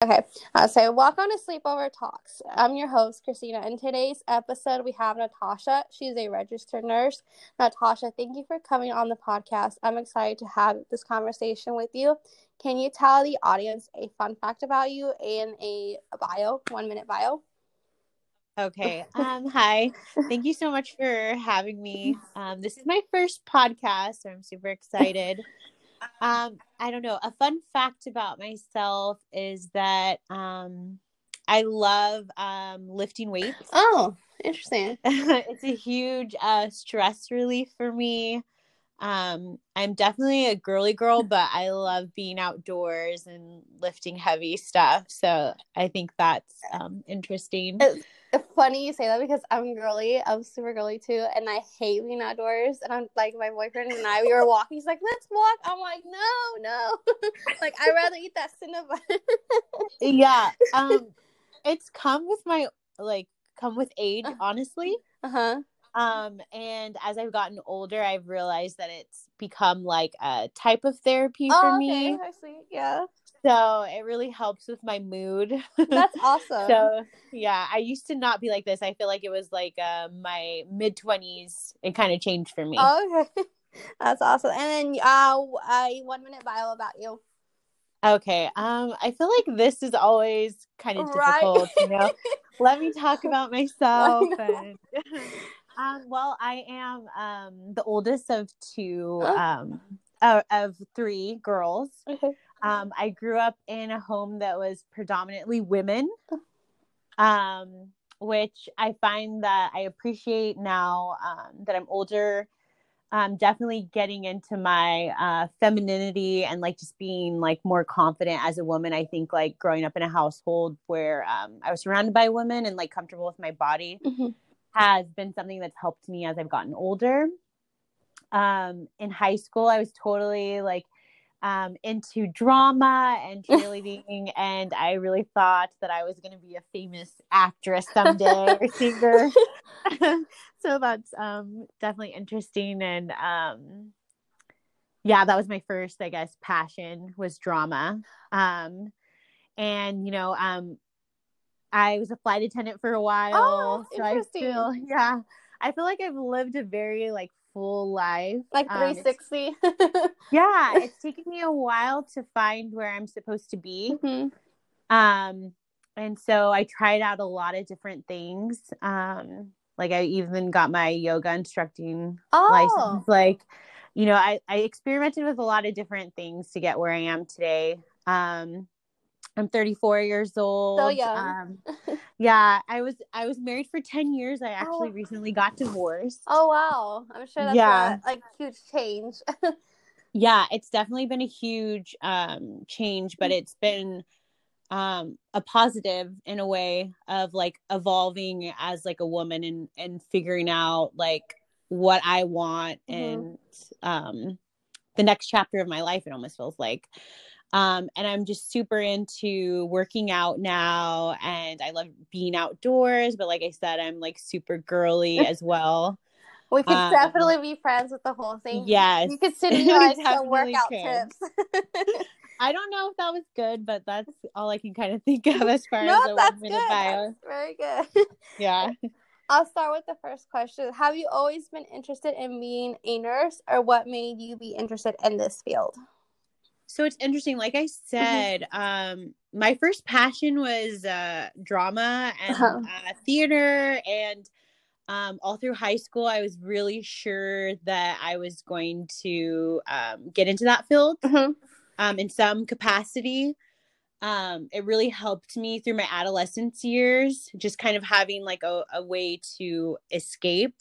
Okay, uh, so welcome to Sleepover Talks. I'm your host, Christina. In today's episode, we have Natasha. She's a registered nurse. Natasha, thank you for coming on the podcast. I'm excited to have this conversation with you. Can you tell the audience a fun fact about you and a bio, one minute bio? Okay. Um, hi. Thank you so much for having me. Um, this is my first podcast, so I'm super excited. Um, I don't know. A fun fact about myself is that um, I love um, lifting weights. Oh, interesting. it's a huge uh, stress relief for me. Um, I'm definitely a girly girl, but I love being outdoors and lifting heavy stuff. So I think that's um, interesting. Funny you say that because I'm girly. I'm super girly too, and I hate being outdoors. And I'm like, my boyfriend and I, we were walking. He's like, "Let's walk." I'm like, "No, no." like, I'd rather eat that cinnamon. yeah, um, it's come with my like come with age, honestly. Uh huh. Um, and as I've gotten older, I've realized that it's become like a type of therapy Oh, for okay. me. I see. Yeah, So it really helps with my mood. that's awesome. so yeah, I used to not be like this. I feel like it was like uh, my mid twenties. It kind of changed for me. Oh, okay. That's awesome. And then uh, a one minute bio about you. Okay. Um, I feel like this is always kind of Right. difficult, you know. Let me talk about myself. And, um, well, I am um the oldest of two Oh. um uh, of three girls. Okay. Um, I grew up in a home that was predominantly women, um, which I find that I appreciate now um, that I'm older. Um, definitely getting into my uh, femininity and like just being like more confident as a woman. I think like growing up in a household where um, I was surrounded by women and like comfortable with my body Mhm. has been something that's helped me as I've gotten older. Um, in high school, I was totally like um, into drama and cheerleading, and I really thought that I was going to be a famous actress someday or singer. so that's um, definitely interesting, and um, yeah, that was my first, I guess, passion was drama. Um, and you know, um, I was a flight attendant for a while, Oh, so I interesting. feel yeah, I feel like I've lived a very like full life. Like Um, it's- 360. yeah, it's taken me a while to find where I'm supposed to be. Mhm. Um, and so I tried out a lot of different things. Um, like I even got my yoga instructing Oh, license. Like, you know, I, I experimented with a lot of different things to get where I am today. Um, I'm 34 years old. So young. Um, yeah, I was I was married for 10 years. I actually Oh. recently got divorced. oh wow. I'm sure that's Yeah. a like huge change. yeah it's definitely been a huge um change but it's been um a positive in a way of like evolving as like a woman and and figuring out like what i want Mhm. and um the next chapter of my life it almost feels like um and i'm just super into working out now and i love being outdoors but like i said i'm like super girly as well We could Um, definitely be friends with the whole thing. yes You could sit We like some workout could. tips. I don't know if that was good, but that's all I can kind of think of as far as no, a that's one good. minute bio. That's very good. Yeah. I'll start with the first question. Have you always been interested in being a nurse, or what made you be interested in this field? So it's interesting. Like I said, um, my first passion was uh, drama and Uh-huh. uh, theater, and um, all through high school, I was really sure that I was going to um, get into that field Mhm. um, in some capacity. Um, it really helped me through my adolescence years, just kind of having like a, a way to escape.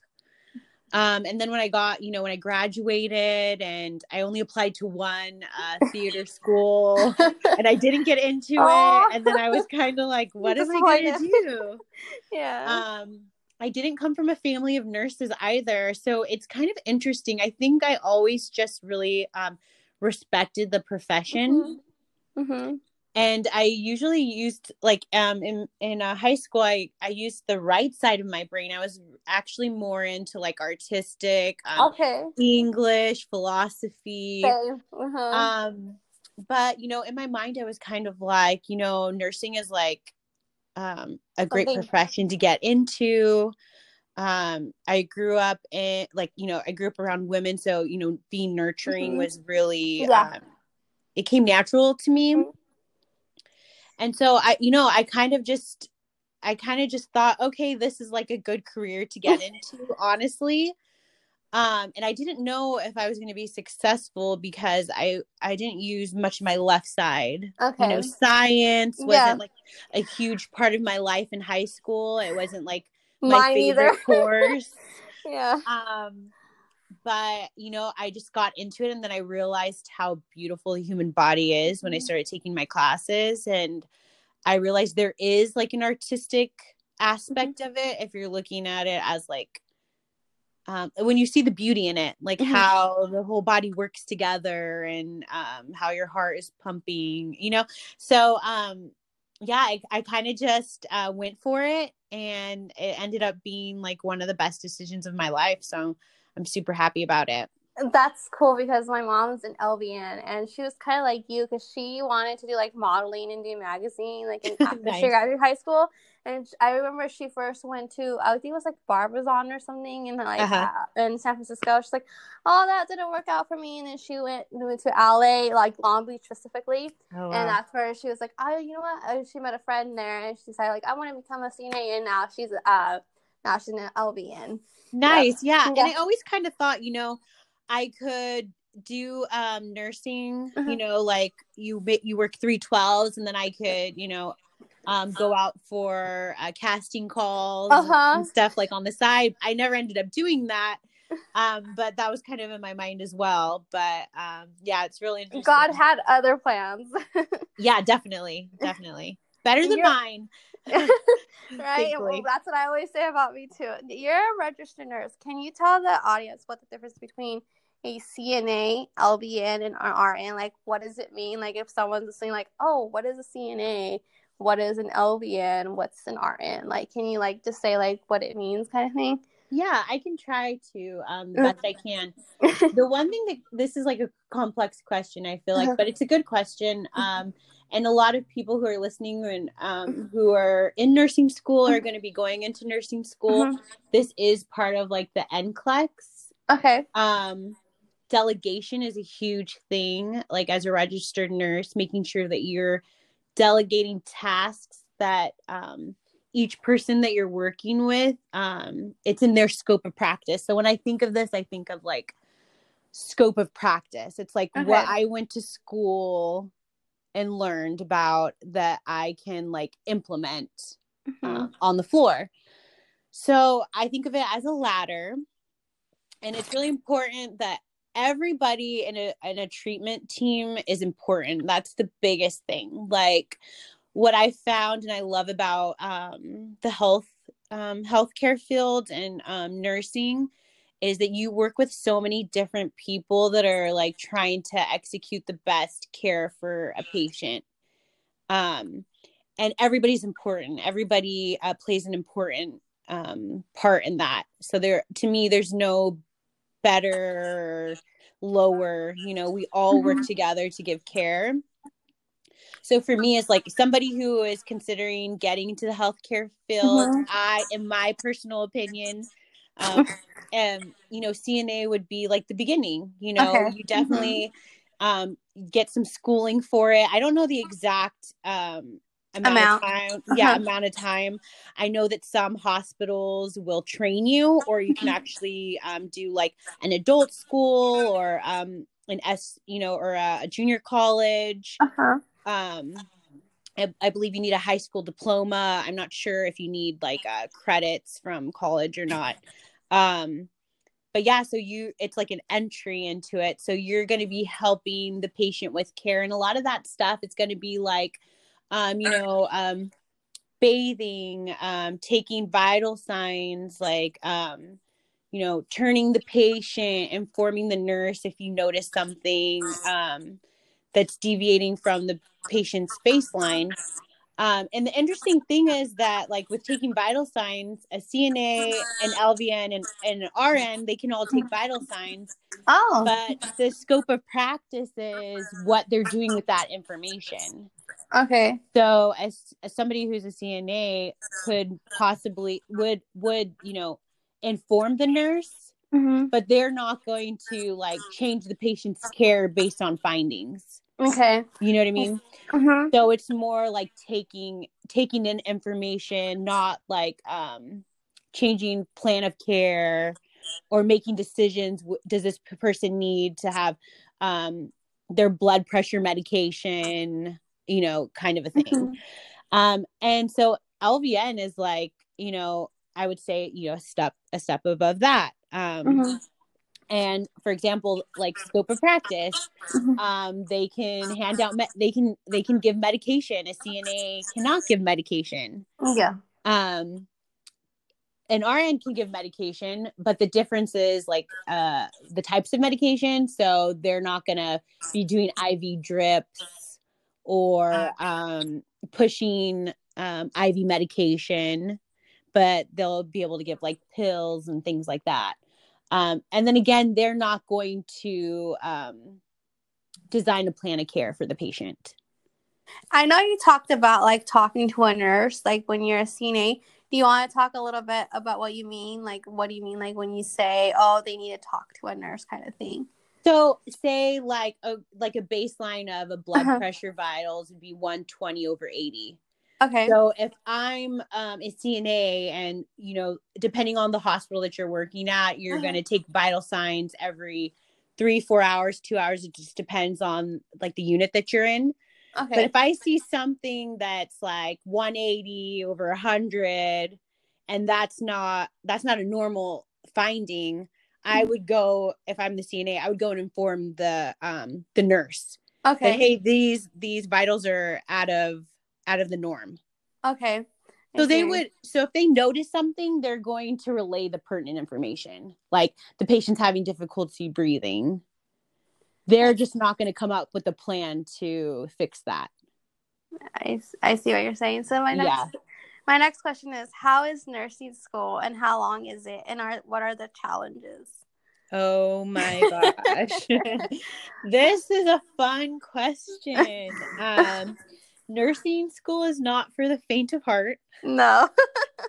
Um, and then when I got, you know, when I graduated and I only applied to one uh, theater school and I didn't get into it. And then I was kind of like, what am I going to do? yeah. um i didn't come from a family of nurses either so it's kind of interesting i think i always just really um respected the profession hmm and i usually used like um in in uh, high school i i used the right side of my brain i was actually more into like artistic um, Okay. english philosophy. Uh-huh. um but you know, in my mind, I was kind of like, you know, nursing is like um, a great Something- profession to get into. Um, I grew up in like, you know, I grew up around women, so you know, being nurturing Mhm. was really Yeah. um, it came natural to me. Mhm. And so I, you know, I kind of just I kind of just thought, okay, this is like a good career to get into, honestly. Um, and I didn't know if I was going to be successful because I I didn't use much of my left side. Okay. You know, science wasn't Yeah. like a huge part of my life in high school. It wasn't like my Mine either. favorite course. yeah. um, but you know, I just got into it, and then I realized how beautiful the human body is when I Mhm. started taking my classes, and I realized there is like an artistic aspect of it if you're looking at it as like um, when you see the beauty in it, like Mhm. how the whole body works together and um, how your heart is pumping, you know. So um, yeah, I, I kind of just uh, went for it, and it ended up being like one of the best decisions of my life. So I'm super happy about it. That's cool because my mom's an LVN and she was kind of like you because she wanted to do like modeling and do magazine like after Nice. she graduated high school. And I remember she first went to I think it was like Barbizon or something in like Uh-huh. uh, in San Francisco. She's like, oh that didn't work out for me. And then she went went to LA like Long Beach specifically. Oh, And that's where she was like, oh, you know what? She met a friend there, and she decided like, I want to become a CNA, and now she's uh, an LVN. nice. Yeah. Yeah. And I always kind of thought, you know, I could do um nursing, you Mhm. know, like you you work 312s and then I could, you know, um go out for uh, casting calls Uh-huh. and stuff like on the side. I never ended up doing that. Um but that was kind of in my mind as well, but um yeah, it's really interesting. God had other plans, Yeah, definitely. Definitely. Better than You're- mine. right? Well, that's what I always say about me too. You're a registered nurse. Can you tell the audience what the difference between a CNA, LVN, and RN? Like, what does it mean? Like, if someone's listening, like, oh, what is a CNA? What is an LVN? What's an RN? Like, can you like just say like what it means, kind of thing? Yeah, I can try to um the Uh. best I can. the one thing that this is like a complex question, I feel like, Uh-huh. but it's a good question. Um and a lot of people who are listening and um who are in nursing school are going to be going into nursing school. Mhm. This is part of like the NCLEX. Okay. Um delegation is a huge thing like as a registered nurse making sure that you're delegating tasks that um each person that you're working with um it's in their scope of practice so when i think of this i think of like scope of practice it's like what i went to school and learned about that i can like implement uh, on the floor. So I think of it as a ladder, and it's really important that everybody in a in a treatment team is important. That's the biggest thing. Like what I found and I love about um, the health um, healthcare field and um, nursing is that you work with so many different people that are like trying to execute the best care for a patient. Um, and everybody's important. Everybody uh, plays an important um, part in that. So there, to me, there's no better, lower. You know, we all work Mhm. together to give care. So for me, it's like somebody who is considering getting into the healthcare field. Mhm. I, in my personal opinion, um, and you know, CNA would be like the beginning. You know, Okay. you definitely um, get some schooling for it. I don't know the exact um, amount, Amount. of time. Yeah, Uh-huh. amount of time. I know that some hospitals will train you, or you can Mhm. actually um, do like an adult school or um, an S, you know, or a, a junior college Uh-huh. um I, believe you need a high school diploma. I'm not sure if you need like uh, credits from college or not. Um but yeah so you it's like an entry into it. So you're going to be helping the patient with care and a lot of that stuff it's going to be like um you know um bathing um taking vital signs like um you know turning the patient informing the nurse if you notice something um that's deviating from the patient's baseline Um, and the interesting thing is that, like with taking vital signs, a CNA, an LVN, and, and an RN, they can all take vital signs. Oh. But the scope of practice is what they're doing with that information. Okay. So, as, as somebody who's a CNA could possibly would would you know inform the nurse, Mm-hmm. but they're not going to like change the patient's care based on findings. Okay. You know what I mean? Mm-hmm. so it's more like taking taking in information not like um changing plan of care or making decisions does this person need to have um their blood pressure medication you know kind of a thing Mhm. um and so lvn is like you know i would say you know a step a step above that um Mhm. and for example like scope of practice Mhm. um they can hand out me- they can they can give medication a cna cannot give medication Yeah. um an rn can give medication but the difference is like uh the types of medication so they're not gonna be doing iv drips or um pushing um iv medication but they'll be able to give like pills and things like that um, and then again they're not going to um, design a plan of care for the patient I know you talked about like talking to a nurse, like when you're a CNA. Do you want to talk a little bit about what you mean? Like, what do you mean, like when you say, "Oh, they need to talk to a nurse," kind of thing? so say like a like a baseline of a blood Uh-huh. pressure vitals would be 120 over 80 Okay. so if i'm um, a cna and you know depending on the hospital that you're working at you're Uh-huh. going to take vital signs every three four hours two hours it just depends on like the unit that you're in Okay. But if I see something that's like 180 over 100 and that's not that's not a normal finding, I Mhm. would go if I'm the CNA, I would go and inform the um the nurse that Okay. hey, these these vitals are out of out of the norm. Okay. So they would so if they notice something, they're going to relay the pertinent information. Like the patient's having difficulty breathing. They're just not going to come up with a plan to fix that. I, I see what you're saying. So my next Yeah. my next question is, how is nursing school and how long is it, and are what are the challenges? Oh my gosh. this is a fun question. Um, nursing school is not for the faint of heart. No.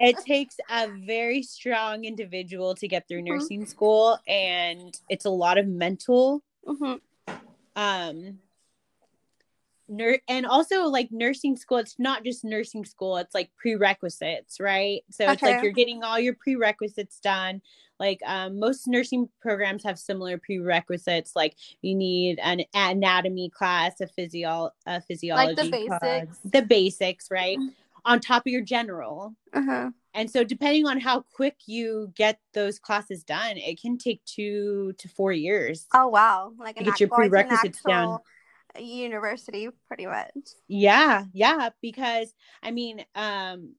It takes a very strong individual to get through Mhm. nursing school, and it's a lot of mental. hmm Um, nur- and also like nursing school, it's not just nursing school, it's like prerequisites, right? So it's like you're getting all your prerequisites done. Like um, most nursing programs have similar prerequisites. Like you need an anatomy class, a physio, a physiology, Like class, basics. the basics, right? Mhm. On top of your general. Uh-huh. And so, depending on how quick you get those classes done, it can take two to four years. Oh wow! Like To get your prerequisites down. University, pretty much. Yeah, yeah, because I mean, um,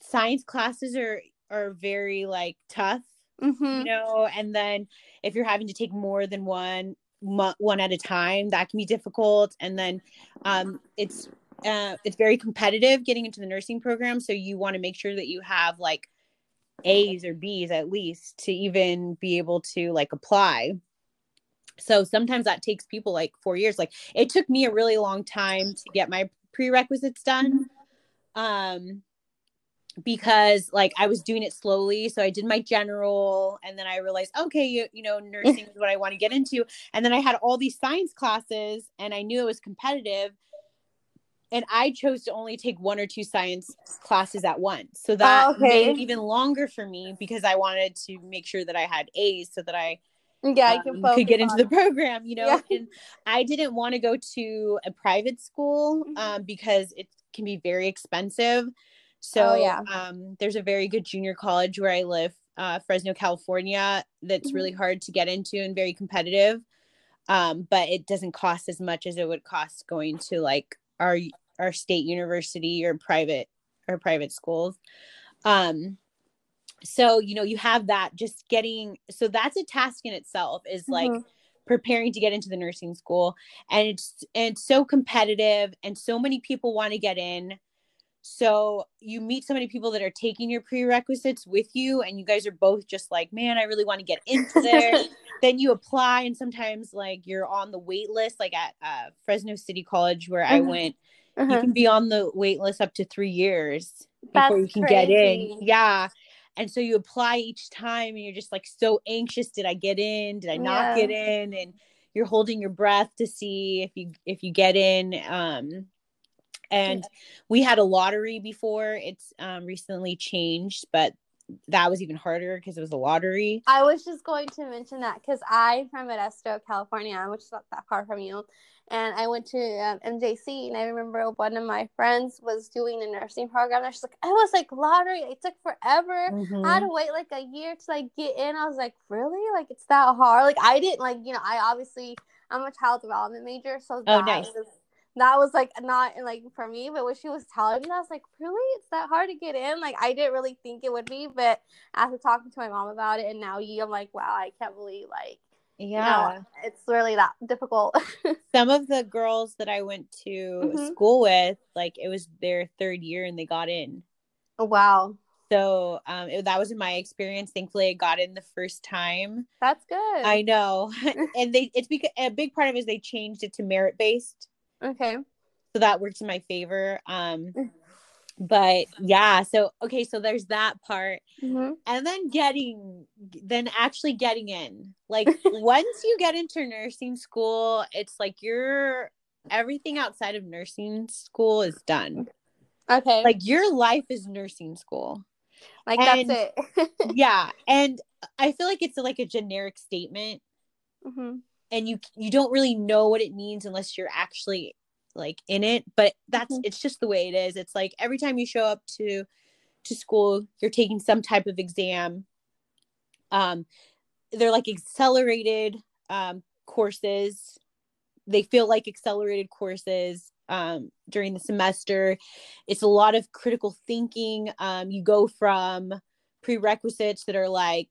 science classes are are very like tough, Mm-hmm. you know. And then if you're having to take more than one one at a time, that can be difficult. And then um, it's uh, it's very competitive getting into the nursing program, so you want to make sure that you have like A's or B's at least to even be able to like apply. So sometimes that takes people like four years. Like it took me a really long time to get my prerequisites done. Um because like I was doing it slowly. So I did my general and then I realized, okay, you, you know, nursing is what I want to get into. And then I had all these science classes and I knew it was competitive. And I chose to only take one or two science classes at once. So that okay. made it even longer for me because I wanted to make sure that I had A's so that I Yeah, you um, could get into the program, you know. Yeah. And I didn't want to go to a private school Mhm. um, because it can be very expensive. So Oh, yeah. um, there's a very good junior college where I live, uh, Fresno, California, that's Mhm. really hard to get into and very competitive. Um, but it doesn't cost as much as it would cost going to like our our state university or private or private schools. Um, so you know you have that just getting so that's a task in itself is like Mhm. preparing to get into the nursing school and it's and it's so competitive and so many people want to get in. So you meet so many people that are taking your prerequisites with you and you guys are both just like man i really want to get into there then you apply and sometimes like you're on the wait list like at uh, fresno city college where i Mhm. went. You can be on the wait list up to three years before That's you can get in. yeah and so you apply each time and you're just like so anxious did i get in? Did i not Yeah. get in? And you're holding your breath to see if you if you get in um and we had a lottery before. It's um recently changed but that was even harder because it was a lottery I was just going to mention that because I'm from Modesto, California, which is not that far from you. And I went to um, MJC, and I remember one of my friends was doing a nursing program. And she's like, "It was like lottery. It took forever. Mm-hmm. I had to wait like a year to like get in." I was like, "Really? Like it's that hard?" Like I didn't like you know I obviously I'm a child development major, so that nice. was that was like not like for me. But when she was telling me, I was like, "Really? It's that hard to get in?" Like I didn't really think it would be, but after talking to my mom about it and now you, I'm like, wow, I can't believe like yeah no, it's really that difficult. some of the girls that i went to Mhm. school with like it was their third year and they got in oh, wow, so um it, that wasn't my experience thankfully i got in the first time that's good. i know and they it's because a big part of it is they changed it to merit based okay. so that worked in my favor um but yeah so okay so there's that part. Hmm and then getting then actually getting in. Like once you get into nursing school it's like you're everything outside of nursing school is done. Okay. like your life is nursing school. Like and- that's it. yeah and i feel like it's like a generic statement. Hmm and you you don't really know what it means unless you're actually like in it but that's Mhm. it's just the way it is. It's like every time you show up to to school you're taking some type of exam um they're like accelerated um courses. They feel like accelerated courses um during the semester. It's a lot of critical thinking. Um you go from prerequisites that are like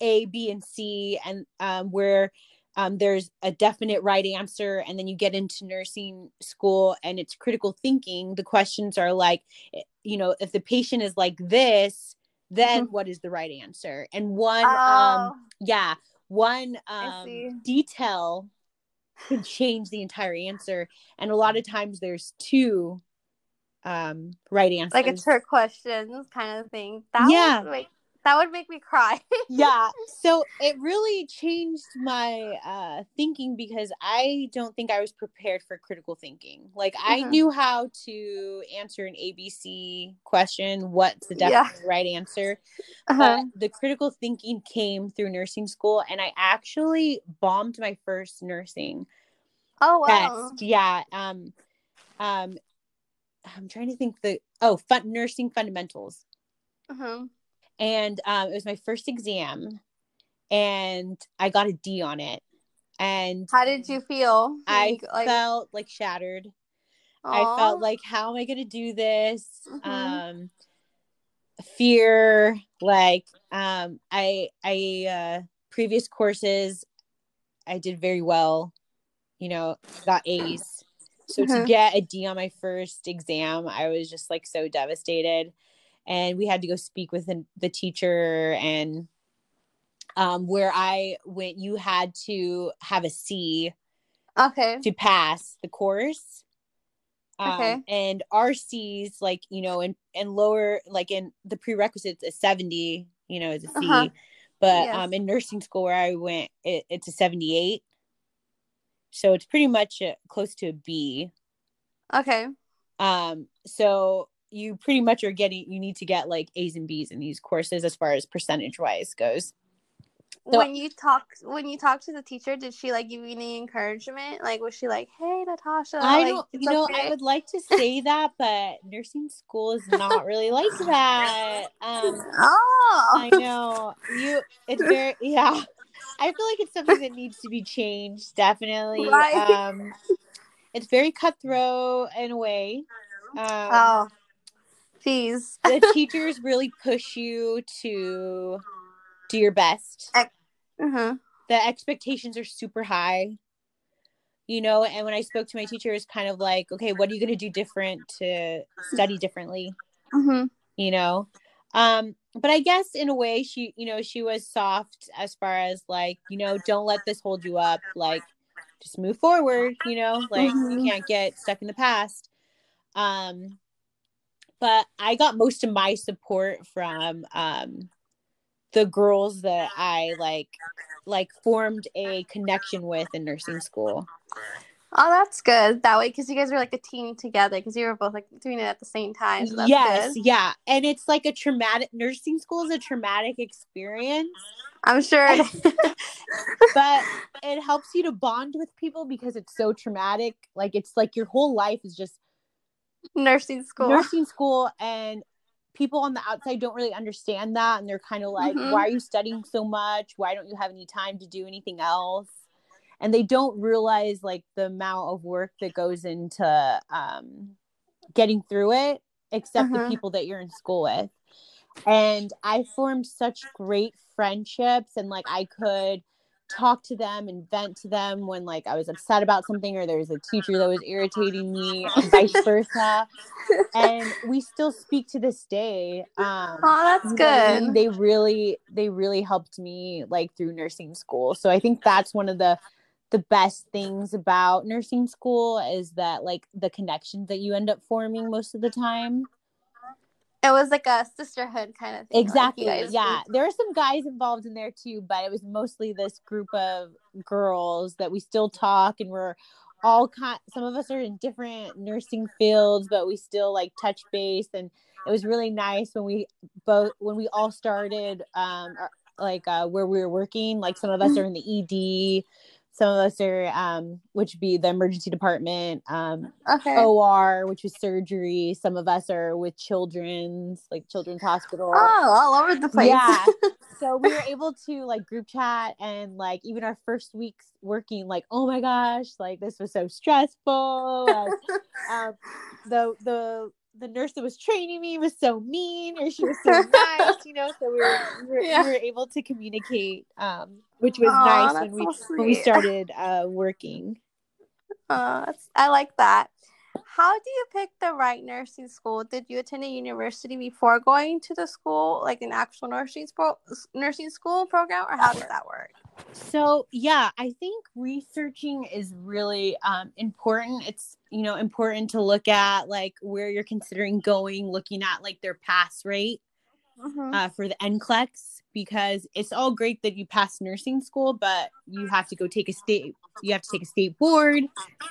a b and c and um where um, there's a definite right answer and then you get into nursing school and it's critical thinking. The questions are like eh, you know if the patient is like this then what is the right answer? And one um oh, yeah one um detail can change the entire answer. And a lot of times there's two um right answers like a trick questions kind of thing. That Yeah. would make, that would make me cry. yeah so it really changed my uh thinking because i don't think i was prepared for critical thinking like i Mhm. knew how to answer an abc question what's the Yeah. right answer Uh-huh. but the critical thinking came through nursing school and i actually bombed my first nursing Oh wow. test yeah um um i'm trying to think the oh fun nursing fundamentals Uh-huh. And um, it was my first exam and i got a d on it and How did you feel? i like, felt like shattered i felt like how am i going to do this Mhm. um fear like um i i uh previous courses i did very well you know got a's so to Mhm. get a d on my first exam i was just like so devastated and we had to go speak with the, the teacher and um where i went you had to have a c okay. to pass the course. Um, Okay. And RCs, like, you know, and, and lower, like in the prerequisites, a 70, you know, is a C. Uh-huh. But Yes. um, in nursing school where I went, it, it's a 78. So it's pretty much a, close to a B. Okay. Um, so you pretty much are getting, you need to get like A's and B's in these courses as far as percentage wise goes. So- when you talk when you talk to the teacher, did she like give you any encouragement? Like was she like, "Hey, Natasha, I like, don't, you know, okay." I would like to say that, but nursing school is not really like that. Um, Oh, I know you. It's very yeah. I feel like it's something that needs to be changed. Definitely. Right. Um, it's very cutthroat in a way. Um, oh, jeez. the teachers really push you to do your best. Uh-huh. The expectations are super high. you know and when i spoke to my teacher it was kind of like okay what are you going to do different to study differently Mm-hmm. you know um but i guess in a way she you know she was soft as far as like you know don't let this hold you up like just move forward you know like Mhm. you can't get stuck in the past um but i got most of my support from um the girls that i like like formed a connection with in nursing school Oh, that's good. That way, because you guys were like a team together, because you were both like doing it at the same time. So yes good. yeah and it's like a traumatic nursing school is a traumatic experience I'm sure. It is. but it helps you to bond with people because it's so traumatic like it's like your whole life is just nursing school. nursing school and people on the outside don't really understand that and they're kind of like Mhm. why are you studying so much why don't you have any time to do anything else and they don't realize like the amount of work that goes into um, getting through it except the people that you're in school with and i formed such great friendships and like i could talk to them and vent to them when like i was upset about something or there was a teacher that was irritating me and vice versa and we still speak to this day um Oh, that's you know what I mean? good. they really they really helped me like through nursing school so i think that's one of the the best things about nursing school is that like the connections that you end up forming most of the time It was like a sisterhood kind of thing. exactly guys yeah were- there are some guys involved in there too but it was mostly this group of girls that we still talk and we're all kind some of us are in different nursing fields but we still like touch base and it was really nice when we both when we all started um our- like uh where we were working like some of us are in the ed some of us are um which would be the emergency department um Okay. or which was surgery some of us are with children's like children's hospital Oh, all over the place. yeah. so we were able to like group chat and like even our first weeks working, like, oh my gosh, like this was so stressful. and, um, the the the nurse that was training me was so mean or she was so nice, you know. So we were we were, Yeah. we were able to communicate, um, which was Aw, nice when we so when we started uh working. Uh, I like that. How do you pick the right nursing school? Did you attend a university before going to the school, like an actual nursing school, nursing school program, or how does that work? So yeah, I think researching is really um, important. It's you know important to look at like where you're considering going, looking at like their pass rate Mhm. uh, for the NCLEX because it's all great that you pass nursing school, but you have to go take a state. You have to take a state board,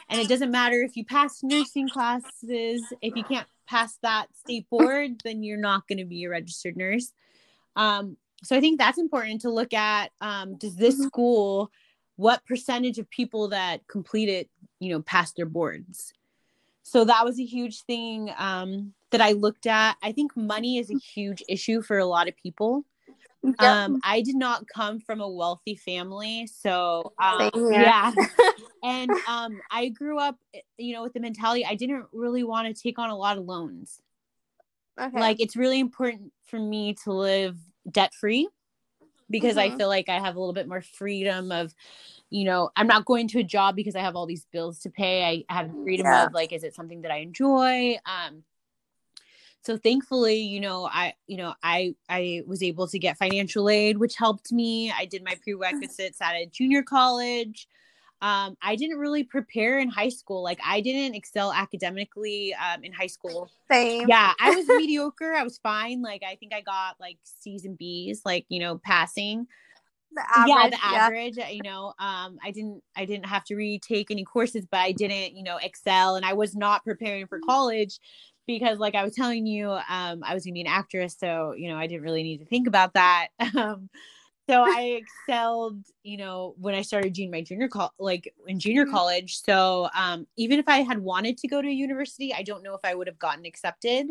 and it doesn't matter if you pass nursing classes. If you can't pass that state board, then you're not going to be a registered nurse. Um, so I think that's important to look at. Um, does this school, what percentage of people that complete it, you know, pass their boards? So that was a huge thing um, that I looked at. I think money is a huge issue for a lot of people. Um, I did not come from a wealthy family, so um, yeah, and um, I grew up, you know, with the mentality I didn't really want to take on a lot of loans okay. like it's really important for me to live debt free because I Mhm. feel like I have a little bit more freedom of, you know, I'm not going to a job because I have all these bills to pay. I have freedom Yeah. of like, is it something that I enjoy? Um, so thankfully, you know, I, you know, I, I was able to get financial aid, which helped me. I did my prerequisites at a junior college. Um, I didn't really prepare in high school. Like I didn't excel academically um, in high school Same. yeah i was mediocre i was fine like i think i got like c's and b's like you know passing The average. yeah the average uh, you know um i didn't i didn't have to retake any courses but i didn't you know excel and i was not preparing for college because like i was telling you um i was gonna be an actress so you know i didn't really need to think about that um so i excelled you know when i started junior my junior like in junior Mhm. college so um even if i had wanted to go to university i don't know if i would have gotten accepted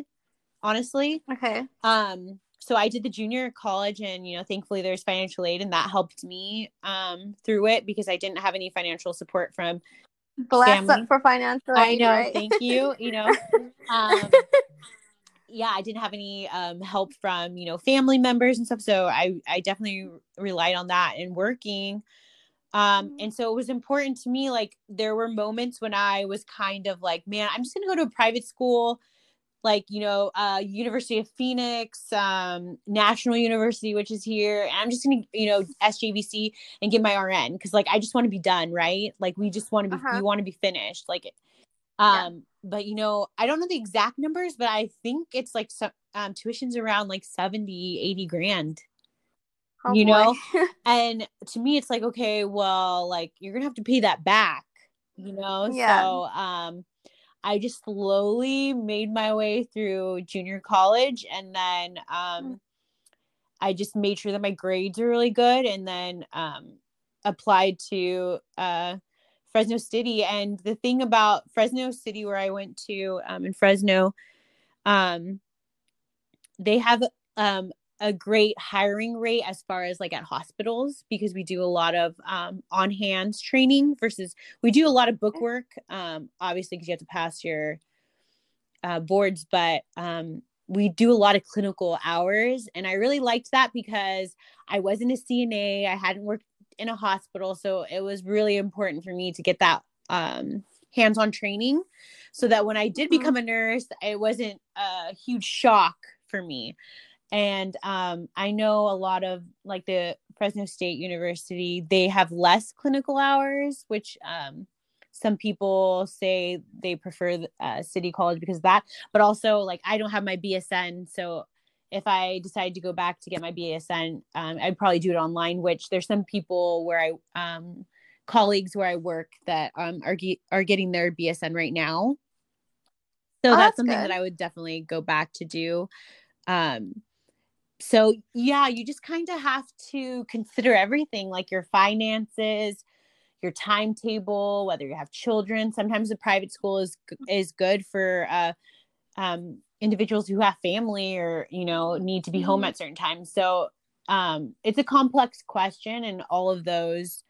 honestly Okay. um so i did the junior college and you know thankfully there's financial aid and that helped me um through it because i didn't have any financial support from Bless Family. up for financial i know right? thank you you know um yeah i didn't have any um help from you know family members and stuff so i i definitely relied on that and working Um, Mhm. and so it was important to me. Like there were moments when I was kind of like, man, I'm just gonna go to a private school, like you know, uh, University of Phoenix, um, National University, which is here. And I'm just gonna, you know, SJVC and get my RN because like I just want to be done, right? Like we just want to be, Uh-huh. we want to be finished, like. Yeah. Um, but you know, I don't know the exact numbers, but I think it's like some um tuition's around like 70, 80 grand. Oh, you boy. know? And to me, it's like, okay, well, like you're gonna have to pay that back, you know? Yeah. So um I just slowly made my way through junior college and then um I just made sure that my grades were really good and then um applied to uh Fresno City. And the thing about Fresno City where I went to um in Fresno, um they have um a great hiring rate as far as like at hospitals because we do a lot of um, on hands training versus we do a lot of book work um, obviously because you have to pass your uh, boards but um, we do a lot of clinical hours and i really liked that because i wasn't a cna i hadn't worked in a hospital so it was really important for me to get that um, hands-on training so that when i did Mhm. become a nurse it wasn't a huge shock for me and um, i know a lot of like the fresno state university they have less clinical hours which um, some people say they prefer uh, city college because of that. But also like i don't have my bsn so if i decide to go back to get my bsn um, i'd probably do it online which there's some people where i um, colleagues where i work that um, are, ge- are getting their bsn right now. So Oh, that's that's something good. that i would definitely go back to do. Um so yeah you just kind of have to consider everything like your finances your timetable whether you have children sometimes a private school is is good for uh um individuals who have family or you know need to be home Mhm. at certain times so um it's a complex question and all of those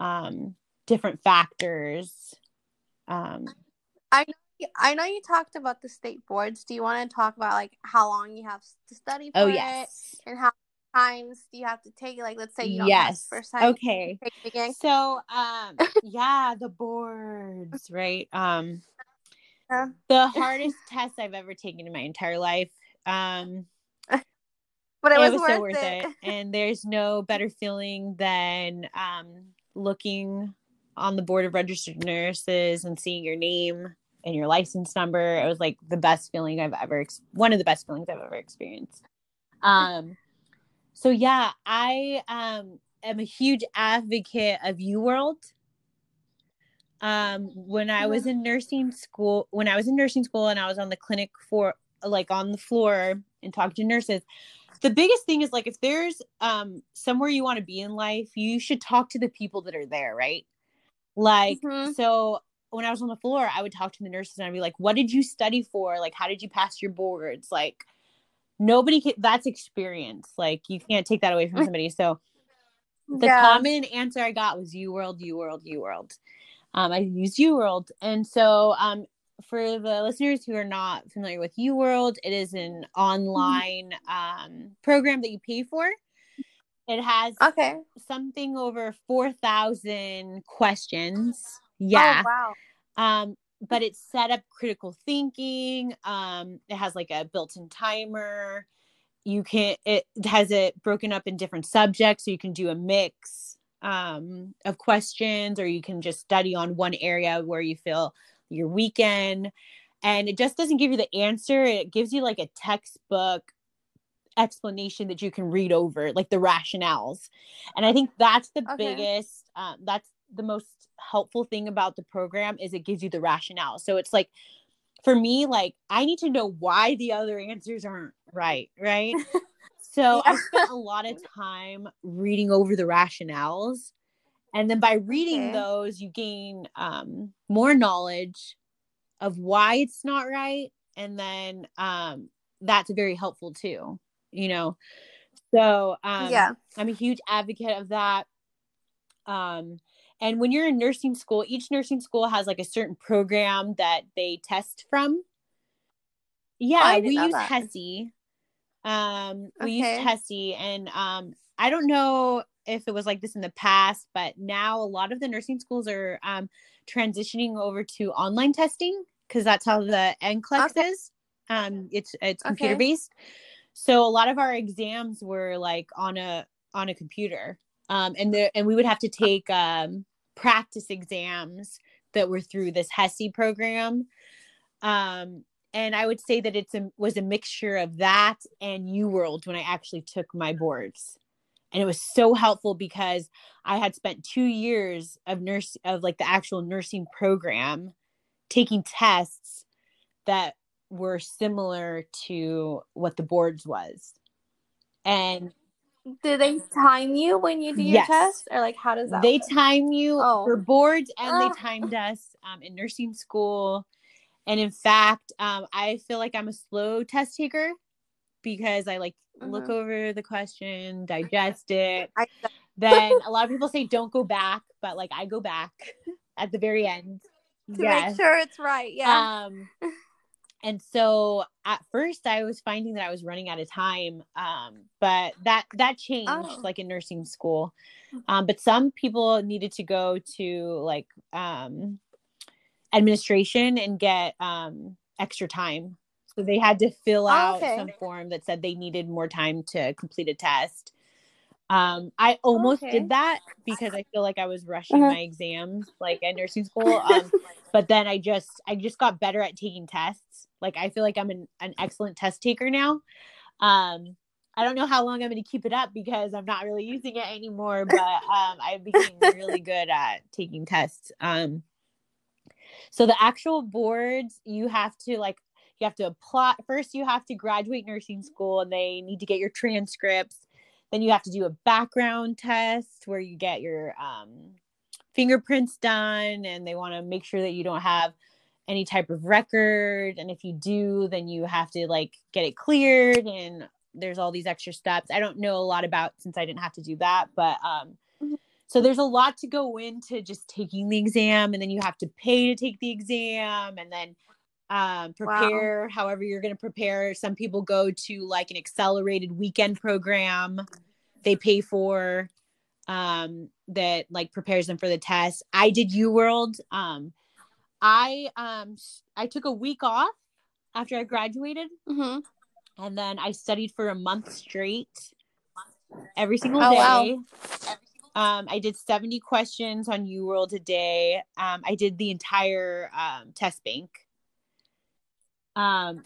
um different factors um I know you talked about the state boards. Do you want to talk about like how long you have to study for oh it and how many times do you have to take it? Like, let's say you don't yes first time. okay Take it again. So um yeah, the boards, right? Um Yeah. the hardest test I've ever taken in my entire life. Um But it it was, was, worth, so worth it. it. And there's no better feeling than um looking on the board of registered nurses and seeing your name and your license number. It was like the best feeling I've ever ex- one of the best feelings I've ever experienced. Um so yeah, I um am a huge advocate of UWorld. Um when I was in nursing school, when I was in nursing school and I was on the clinic for like on the floor and talking to nurses, the biggest thing is like if there's um somewhere you want to be in life, you should talk to the people that are there, right? Like Mhm. so when I was on the floor, I would talk to the nurses and I'd be like, "What did you study for? Like how did you pass your boards?" Like nobody can that's experience. Like you can't take that away from somebody. So the yeah. common answer I got was UWorld, U World, UWorld. Um, I used UWorld, and so um, for the listeners who are not familiar with UWorld, it is an online um, program that you pay for. It has Okay. something over four thousand questions. Yeah, Oh, wow. Um but it's set up critical thinking um it has like a built-in timer. You can it has it broken up in different subjects so you can do a mix um of questions or you can just study on one area where you feel your weekend and it just doesn't give you the answer it gives you like a textbook explanation that you can read over like the rationales. And i think that's the Okay. biggest um, that's the most helpful thing about the program is it gives you the rationale. So it's like for me like i need to know why the other answers aren't right right? So i spent a lot of time reading over the rationales. And then by reading Okay. those you gain um, more knowledge of why it's not right. And then um, that's very helpful too you know? So um, yeah. i'm a huge advocate of that. Um, and when you're in nursing school each nursing school has like a certain program that they test from yeah Oh, we use that. HESI um we use HESI, and um i don't know if it was like this in the past, but now a lot of the nursing schools are um, transitioning over to online testing because that's how the NCLEX Okay. is. Um, it's it's Okay. computer based. So a lot of our exams were like on a on a computer, um, and the and we would have to take um, practice exams that were through this HESI program. Um, and I would say that it's a was a mixture of that and UWorld when I actually took my boards. And it was so helpful because I had spent two years of nurse of like the actual nursing program taking tests that were similar to what the boards was. And Do they time you when you do your Yes. test, or like how does that? they work? time you Oh. for boards and they timed us um, in nursing school and in fact um, i feel like i'm a slow test taker because i like look Mhm. over the question digest it I, then a lot of people say don't go back but like i go back at the very end to make sure it's right. Yeah. um and so at first i was finding that i was running out of time um but that that changed Oh. like in nursing school um but some people needed to go to like um administration and get um extra time so they had to fill Oh, out okay. some form that said they needed more time to complete a test um i almost Okay. did that because i feel like i was rushing Mhm. my exams like at nursing school um but then i just i just got better at taking tests like i feel like i'm an, an excellent test taker now um i don't know how long i'm going to keep it up because i'm not really using it anymore but um i became really good at taking tests um so the actual boards you have to like you have to apply first you have to graduate nursing school and they need to get your transcripts then you have to do a background test where you get your um, fingerprints done and they want to make sure that you don't have any type of record and if you do then you have to like get it cleared and there's all these extra steps i don't know a lot about since i didn't have to do that but um Mhm. so there's a lot to go into just taking the exam and then you have to pay to take the exam and then um prepare however you're going to prepare. Some people go to like an accelerated weekend program. They pay for um that like prepares them for the test. I did UWorld. Um i um i took a week off after i graduated mm-hmm. and then i studied for a month straight every single Oh, wow. day. Um i did 70 questions on UWorld a day. Um i did the entire um test bank um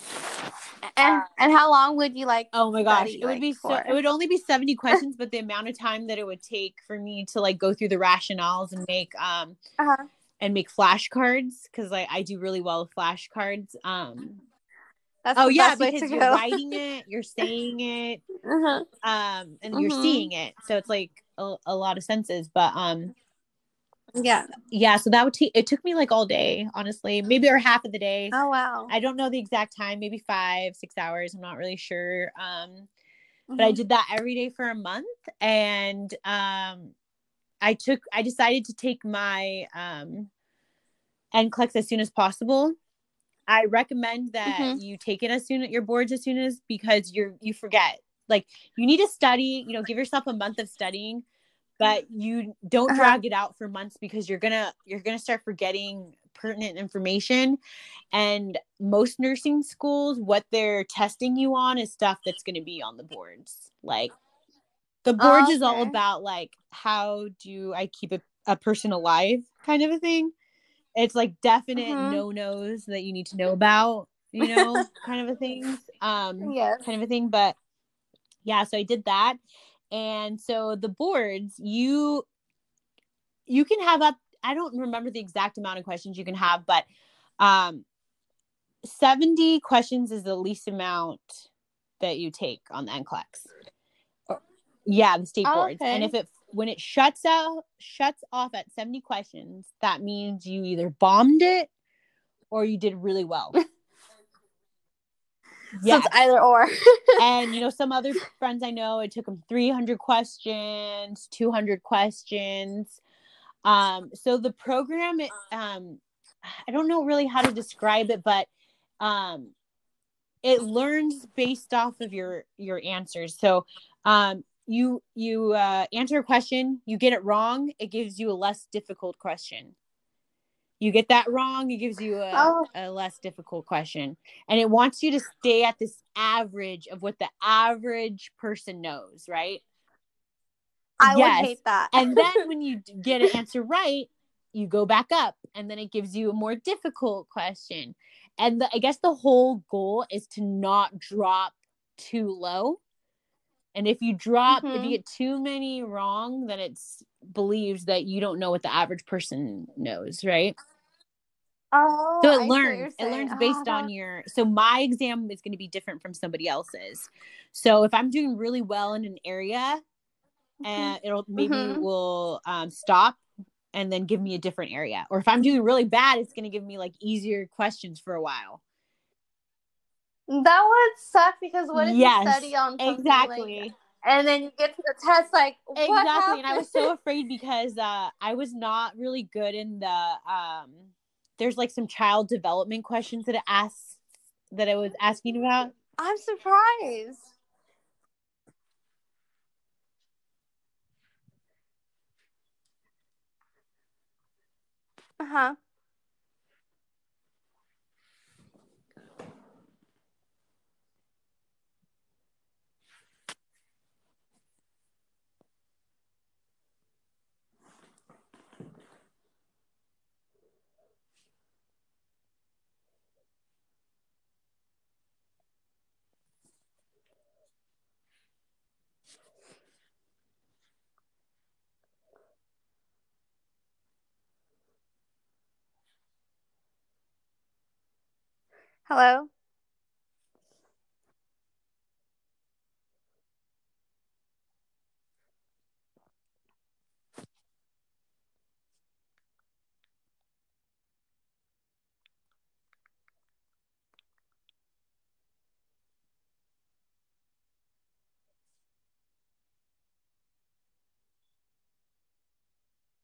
And and how long would you like? Oh my gosh, it would like, be so it would only be 70 questions, but the amount of time that it would take for me to like go through the rationales and make um Uh-huh. and make flashcards because like I do really well with flashcards. Um That's oh yeah, because you're writing it, you're saying it, Mhm. um, and you're Mhm. seeing it. So it's like a, a lot of senses. But um Yeah. yeah, so that would take it took me like all day, honestly, maybe or half of the day. Oh wow. I don't know the exact time, maybe five, six hours. I'm not really sure. Um but I Mhm. did that every day for a month and um I took I decided to take my um NCLEX as soon as possible. I recommend that Mhm. you take it as soon as your boards as soon as because you're you forget. Like you need to study, you know, give yourself a month of studying, but you don't Uh-huh. drag it out for months because you're gonna you're gonna start forgetting pertinent information. And most nursing schools, what they're testing you on is stuff that's gonna be on the boards. Like the boards is all about like how do I keep a, a person alive kind of a thing. It's like definite Mhm. no nos that you need to know about, you know, kind of a thing. Um Yes. kind of a thing. But yeah, so I did that. And so the boards, you you can have up I don't remember the exact amount of questions you can have, but um 70 questions is the least amount that you take on the NCLEX. Or- Yeah, the state Oh, boards. And if it when it shuts out shuts off at 70 questions, that means you either bombed it or you did really well. So it's either or. and you know some other friends i know it took them 300 questions 200 questions um so the program it, um i don't know really how to describe it but um it learns based off of your your answers so um you you uh, answer a question, you get it wrong, it gives you a less difficult question. You get that wrong, it gives you a, Oh. a less difficult question. And it wants you to stay at this average of what the average person knows, right? I Yes. would hate that. And then when you get an answer right, you go back up and then it gives you a more difficult question. And the, I guess the whole goal is to not drop too low. And if you drop, if Mhm. you get too many wrong, then it's believes that you don't know what the average person knows, right? Oh, So it what learns. It learns based Ah. on your. So my exam is going to be different from somebody else's. So if I'm doing really well in an area, and it'll maybe Mhm. will um, stop and then give me a different area. Or if I'm doing really bad, it's going to give me like easier questions for a while. That would suck because what if Yes, you study on Exactly. like, and then you get to the test like what exactly. And I was so afraid because uh, I was not really good in the. Um, there's like some child development questions that it asks that I was asking about. I'm surprised. Uh huh. Hello.